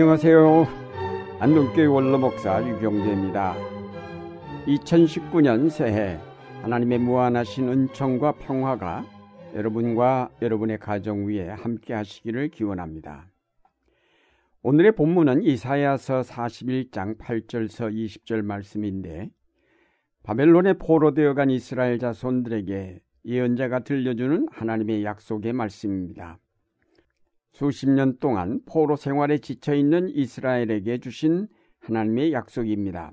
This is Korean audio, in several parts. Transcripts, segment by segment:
안녕하세요. 안동교회 원로목사 유경재입니다. 2019년 새해 하나님의 무한하신 은총과 평화가 여러분과 여러분의 가정 위에 함께 하시기를 기원합니다. 오늘의 본문은 이사야서 41장 8절서 20절 말씀인데 바벨론에 포로되어 간 이스라엘 자손들에게 예언자가 들려주는 하나님의 약속의 말씀입니다. 수십 년 동안 포로 생활에 지쳐 있는 이스라엘에게 주신 하나님의 약속입니다.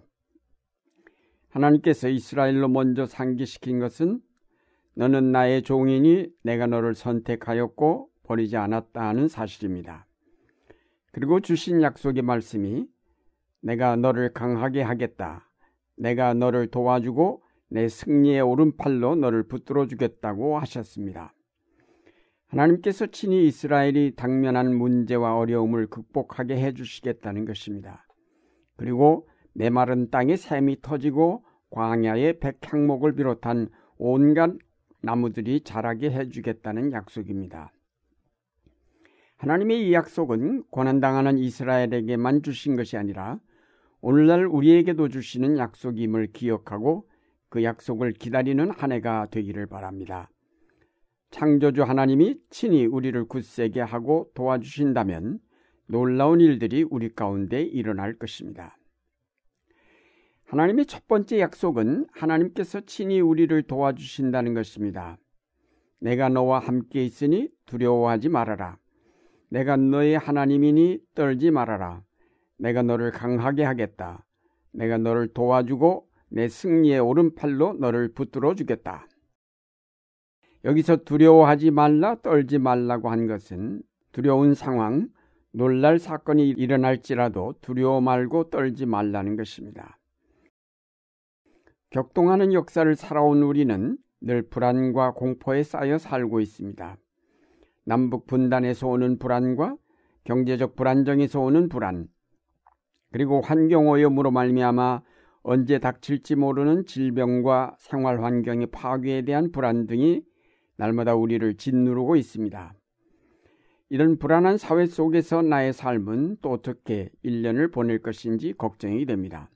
하나님께서 이스라엘로 먼저 상기시킨 것은 너는 나의 종이니 내가 너를 선택하였고 버리지 않았다 하는 사실입니다. 그리고 주신 약속의 말씀이 내가 너를 강하게 하겠다. 내가 너를 도와주고 내 승리의 오른팔로 너를 붙들어 주겠다고 하셨습니다. 하나님께서 친히 이스라엘이 당면한 문제와 어려움을 극복하게 해주시겠다는 것입니다. 그리고 메마른 땅에 샘이 터지고 광야의 백향목을 비롯한 온갖 나무들이 자라게 해주겠다는 약속입니다. 하나님의 이 약속은 고난당하는 이스라엘에게만 주신 것이 아니라 오늘날 우리에게도 주시는 약속임을 기억하고 그 약속을 기다리는 한 해가 되기를 바랍니다. 창조주 하나님이 친히 우리를 굳세게 하고 도와주신다면 놀라운 일들이 우리 가운데 일어날 것입니다. 하나님의 첫 번째 약속은 하나님께서 친히 우리를 도와주신다는 것입니다. 내가 너와 함께 있으니 두려워하지 말아라. 내가 너의 하나님이니 떨지 말아라. 내가 너를 강하게 하겠다. 내가 너를 도와주고 내 승리의 오른팔로 너를 붙들어 주겠다. 여기서 두려워하지 말라, 떨지 말라고 한 것은 두려운 상황, 놀랄 사건이 일어날지라도 두려워 말고 떨지 말라는 것입니다. 격동하는 역사를 살아온 우리는 늘 불안과 공포에 쌓여 살고 있습니다. 남북 분단에서 오는 불안과 경제적 불안정에서 오는 불안, 그리고 환경 오염으로 말미암아 언제 닥칠지 모르는 질병과 생활 환경의 파괴에 대한 불안 등이 날마다 우리를 짓누르고 있습니다. 이런 불안한 사회 속에서 나의 삶은 또 어떻게 1년을 보낼 것인지 걱정이 됩니다.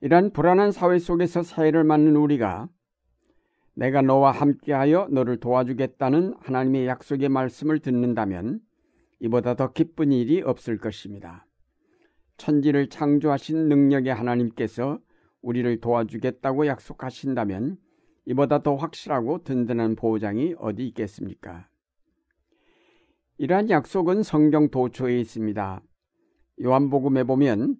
이러한 불안한 사회 속에서 새해를 맞는 우리가 내가 너와 함께하여 너를 도와주겠다는 하나님의 약속의 말씀을 듣는다면 이보다 더 기쁜 일이 없을 것입니다. 천지를 창조하신 능력의 하나님께서 우리를 도와주겠다고 약속하신다면 이보다 더 확실하고 든든한 보장이 어디 있겠습니까? 이러한 약속은 성경 도초에 있습니다. 요한복음에 보면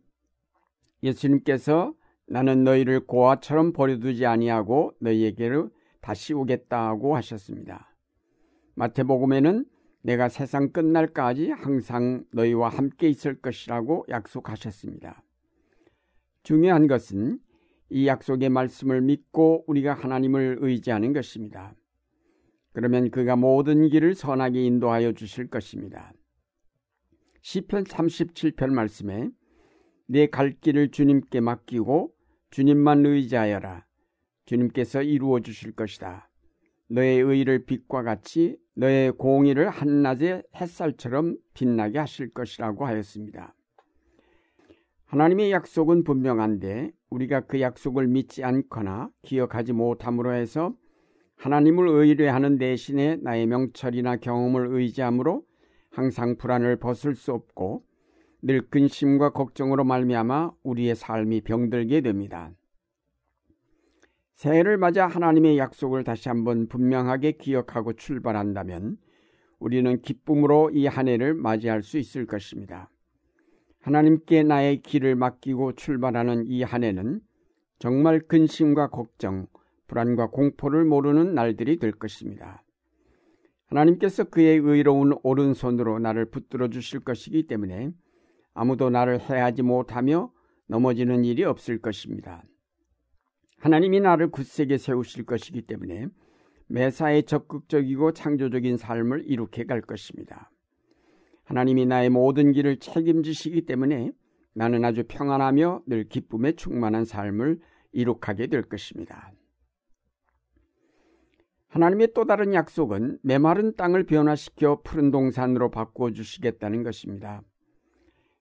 예수님께서 나는 너희를 고아처럼 버려두지 아니하고 너희에게로 다시 오겠다고 하셨습니다. 마태복음에는 내가 세상 끝날까지 항상 너희와 함께 있을 것이라고 약속하셨습니다. 중요한 것은 이 약속의 말씀을 믿고 우리가 하나님을 의지하는 것입니다. 그러면 그가 모든 길을 선하게 인도하여 주실 것입니다. 시편 37편 말씀에 내 갈 길을 주님께 맡기고 주님만 의지하여라. 주님께서 이루어 주실 것이다. 너의 의를 빛과 같이 너의 공의를 한낮의 햇살처럼 빛나게 하실 것이라고 하였습니다. 하나님의 약속은 분명한데 우리가 그 약속을 믿지 않거나 기억하지 못함으로 해서 하나님을 의뢰하는 대신에 나의 명철이나 경험을 의지함으로 항상 불안을 벗을 수 없고 늘 근심과 걱정으로 말미암아 우리의 삶이 병들게 됩니다. 새해를 맞아 하나님의 약속을 다시 한번 분명하게 기억하고 출발한다면 우리는 기쁨으로 이 한 해를 맞이할 수 있을 것입니다. 하나님께 나의 길을 맡기고 출발하는 이 한 해는 정말 근심과 걱정, 불안과 공포를 모르는 날들이 될 것입니다. 하나님께서 그의 의로운 오른손으로 나를 붙들어 주실 것이기 때문에 아무도 나를 해하지 못하며 넘어지는 일이 없을 것입니다. 하나님이 나를 굳세게 세우실 것이기 때문에 매사에 적극적이고 창조적인 삶을 이룩해 갈 것입니다. 하나님이 나의 모든 길을 책임지시기 때문에 나는 아주 평안하며 늘 기쁨에 충만한 삶을 이룩하게 될 것입니다. 하나님의 또 다른 약속은 메마른 땅을 변화시켜 푸른 동산으로 바꾸어 주시겠다는 것입니다.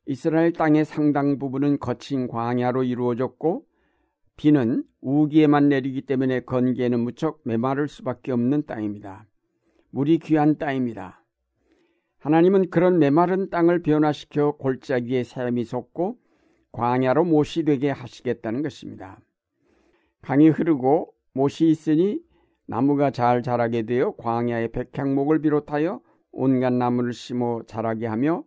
이스라엘 땅의 상당 부분은 거친 광야로 이루어졌고 비는 우기에만 내리기 때문에 건기에는 무척 메마를 수밖에 없는 땅입니다. 물이 귀한 땅입니다. 하나님은 그런 메마른 땅을 변화시켜 골짜기에 샘이 솟고 광야로 못이 되게 하시겠다는 것입니다. 강이 흐르고 못이 있으니 나무가 잘 자라게 되어 광야의 백향목을 비롯하여 온갖 나무를 심어 자라게 하며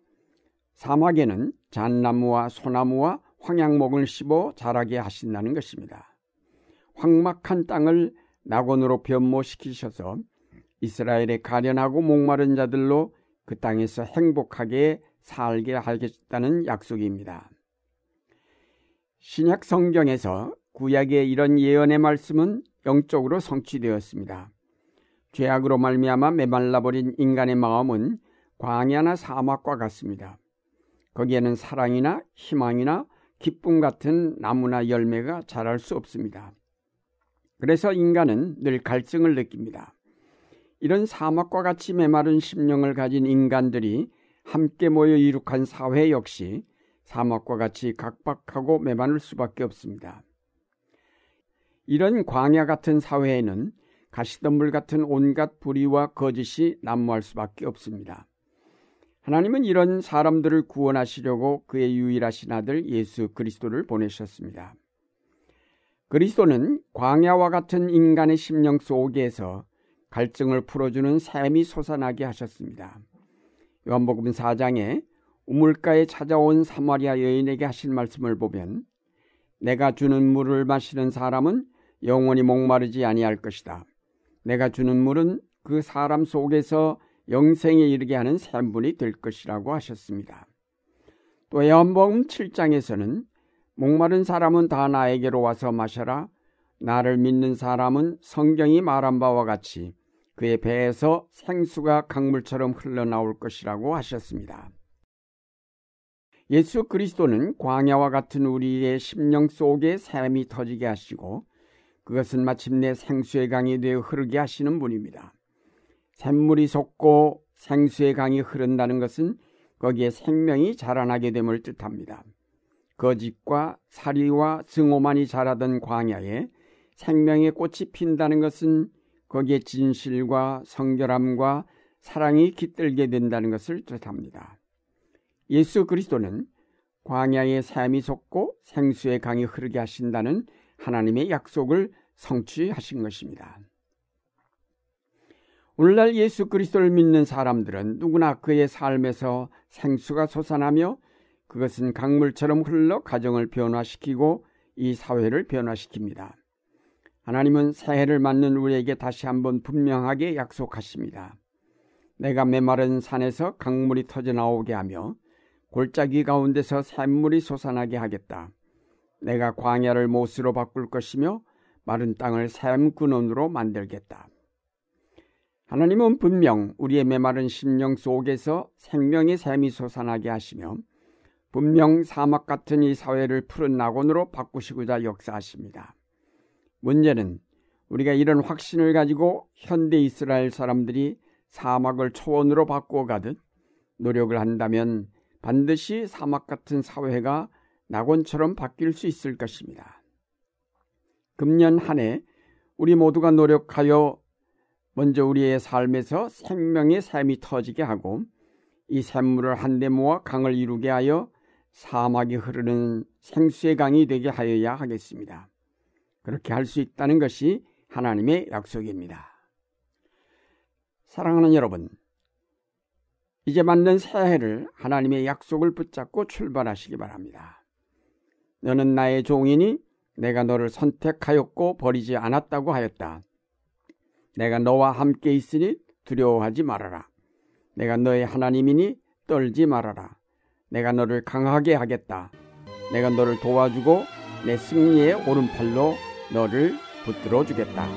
사막에는 잣나무와 소나무와 황양목을 씹어 자라게 하신다는 것입니다. 황막한 땅을 낙원으로 변모시키셔서 이스라엘의 가련하고 목마른 자들로 그 땅에서 행복하게 살게 하겠다는 약속입니다. 신약 성경에서 구약의 이런 예언의 말씀은 영적으로 성취되었습니다. 죄악으로 말미암아 메말라버린 인간의 마음은 광야나 사막과 같습니다. 거기에는 사랑이나 희망이나 기쁨 같은 나무나 열매가 자랄 수 없습니다. 그래서 인간은 늘 갈증을 느낍니다. 이런 사막과 같이 메마른 심령을 가진 인간들이 함께 모여 이룩한 사회 역시 사막과 같이 각박하고 메마를 수밖에 없습니다. 이런 광야 같은 사회에는 가시덤불 같은 온갖 불의와 거짓이 난무할 수밖에 없습니다. 하나님은 이런 사람들을 구원하시려고 그의 유일하신 아들 예수 그리스도를 보내셨습니다. 그리스도는 광야와 같은 인간의 심령 속에서 갈증을 풀어주는 샘이 솟아나게 하셨습니다. 요한복음 4장에 우물가에 찾아온 사마리아 여인에게 하신 말씀을 보면 내가 주는 물을 마시는 사람은 영원히 목마르지 아니할 것이다. 내가 주는 물은 그 사람 속에서 영생에 이르게 하는 샘분이 될 것이라고 하셨습니다. 또 요한복음 7장에서는 목마른 사람은 다 나에게로 와서 마셔라. 나를 믿는 사람은 성경이 말한 바와 같이 그의 배에서 생수가 강물처럼 흘러나올 것이라고 하셨습니다. 예수 그리스도는 광야와 같은 우리의 심령 속에 샘이 터지게 하시고 그것은 마침내 생수의 강이 되어 흐르게 하시는 분입니다. 샘물이 솟고 생수의 강이 흐른다는 것은 거기에 생명이 자라나게 됨을 뜻합니다. 거짓과 사리와 증오만이 자라던 광야에 생명의 꽃이 핀다는 것은 거기에 진실과 성결함과 사랑이 깃들게 된다는 것을 뜻합니다. 예수 그리스도는 광야의 샘이 솟고 생수의 강이 흐르게 하신다는 하나님의 약속을 성취하신 것입니다. 오늘날 예수 그리스도를 믿는 사람들은 누구나 그의 삶에서 생수가 솟아나며 그것은 강물처럼 흘러 가정을 변화시키고 이 사회를 변화시킵니다. 하나님은 새해를 맞는 우리에게 다시 한번 분명하게 약속하십니다. 내가 메마른 산에서 강물이 터져 나오게 하며 골짜기 가운데서 샘물이 솟아나게 하겠다. 내가 광야를 못으로 바꿀 것이며 마른 땅을 샘 근원으로 만들겠다. 하나님은 분명 우리의 메마른 심령 속에서 생명의 샘이 솟아나게 하시며 분명 사막 같은 이 사회를 푸른 낙원으로 바꾸시고자 역사하십니다. 문제는 우리가 이런 확신을 가지고 현대 이스라엘 사람들이 사막을 초원으로 바꾸어 가듯 노력을 한다면 반드시 사막 같은 사회가 낙원처럼 바뀔 수 있을 것입니다. 금년 한 해 우리 모두가 노력하여 먼저 우리의 삶에서 생명의 샘이 터지게 하고 이 샘물을 한데 모아 강을 이루게 하여 사막이 흐르는 생수의 강이 되게 하여야 하겠습니다. 그렇게 할 수 있다는 것이 하나님의 약속입니다. 사랑하는 여러분, 이제 맞는 새해를 하나님의 약속을 붙잡고 출발하시기 바랍니다. 너는 나의 종이니 내가 너를 선택하였고 버리지 않았다고 하였다. 내가 너와 함께 있으니 두려워하지 말아라. 내가 너의 하나님이니 떨지 말아라. 내가 너를 강하게 하겠다. 내가 너를 도와주고 내 승리의 오른팔로 너를 붙들어 주겠다.